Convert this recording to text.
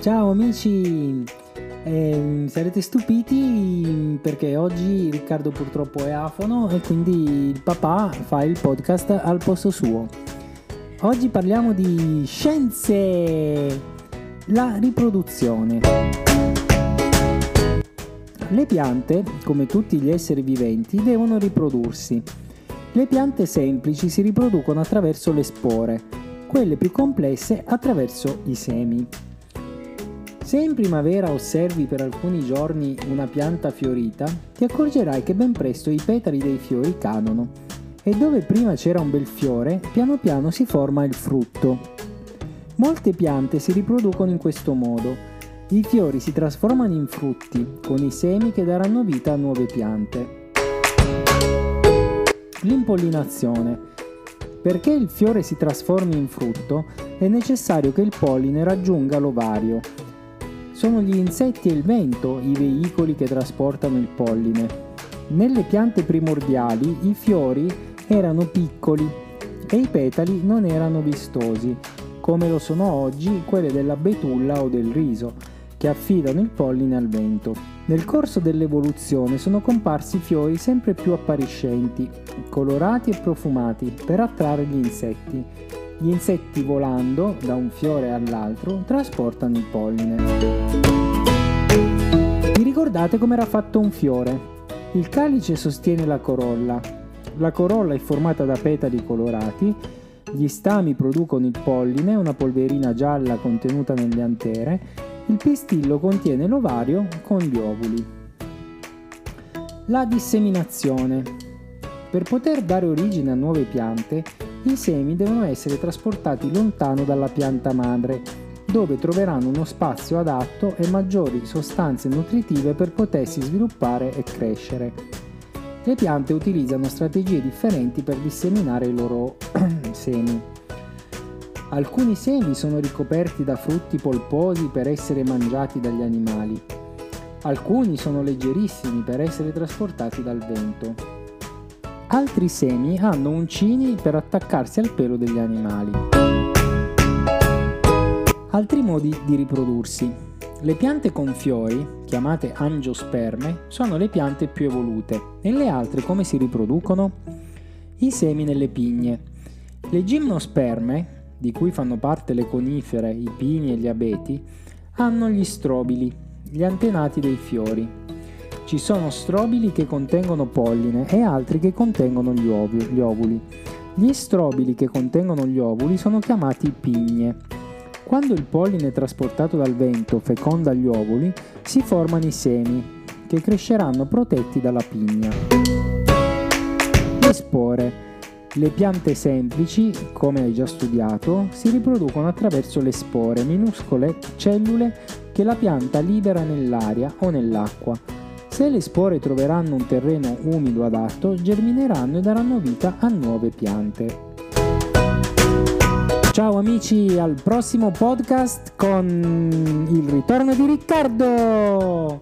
Ciao amici, eh, sarete stupiti perché oggi Riccardo purtroppo è afono e quindi il papà fa il podcast al posto suo. Oggi parliamo di scienze, la riproduzione. Le piante, come tutti gli esseri viventi, devono riprodursi. Le piante semplici si riproducono attraverso le spore, quelle più complesse attraverso i semi. Se in primavera osservi per alcuni giorni una pianta fiorita, ti accorgerai che ben presto i petali dei fiori cadono e dove prima c'era un bel fiore, piano piano si forma il frutto. Molte piante si riproducono in questo modo. I fiori si trasformano in frutti, con i semi che daranno vita a nuove piante. L'impollinazione. Perché il fiore si trasformi in frutto è necessario che il polline raggiunga l'ovario sono gli insetti e il vento i veicoli che trasportano il polline. Nelle piante primordiali i fiori erano piccoli e i petali non erano vistosi, come lo sono oggi quelle della betulla o del riso, che affidano il polline al vento. Nel corso dell'evoluzione sono comparsi fiori sempre più appariscenti, colorati e profumati, per attrarre gli insetti gli insetti volando da un fiore all'altro trasportano il polline. Vi ricordate com'era fatto un fiore? Il calice sostiene la corolla. La corolla è formata da petali colorati, gli stami producono il polline, una polverina gialla contenuta nelle antere, il pistillo contiene l'ovario con gli ovuli. La disseminazione. Per poter dare origine a nuove piante, i semi devono essere trasportati lontano dalla pianta madre, dove troveranno uno spazio adatto e maggiori sostanze nutritive per potersi sviluppare e crescere. Le piante utilizzano strategie differenti per disseminare i loro semi. Alcuni semi sono ricoperti da frutti polposi per essere mangiati dagli animali. Alcuni sono leggerissimi per essere trasportati dal vento. Altri semi hanno uncini per attaccarsi al pelo degli animali. Altri modi di riprodursi. Le piante con fiori, chiamate angiosperme, sono le piante più evolute. E le altre come si riproducono? I semi nelle pigne. Le gimnosperme, di cui fanno parte le conifere, i pini e gli abeti, hanno gli strobili, gli antenati dei fiori. Ci sono strobili che contengono polline e altri che contengono gli, ovi, gli ovuli. Gli strobili che contengono gli ovuli sono chiamati pigne. Quando il polline trasportato dal vento feconda gli ovuli, si formano i semi, che cresceranno protetti dalla pigna. Le spore. Le piante semplici, come hai già studiato, si riproducono attraverso le spore, minuscole cellule che la pianta libera nell'aria o nell'acqua. Se le spore troveranno un terreno umido adatto, germineranno e daranno vita a nuove piante. Ciao amici, al prossimo podcast con il ritorno di Riccardo!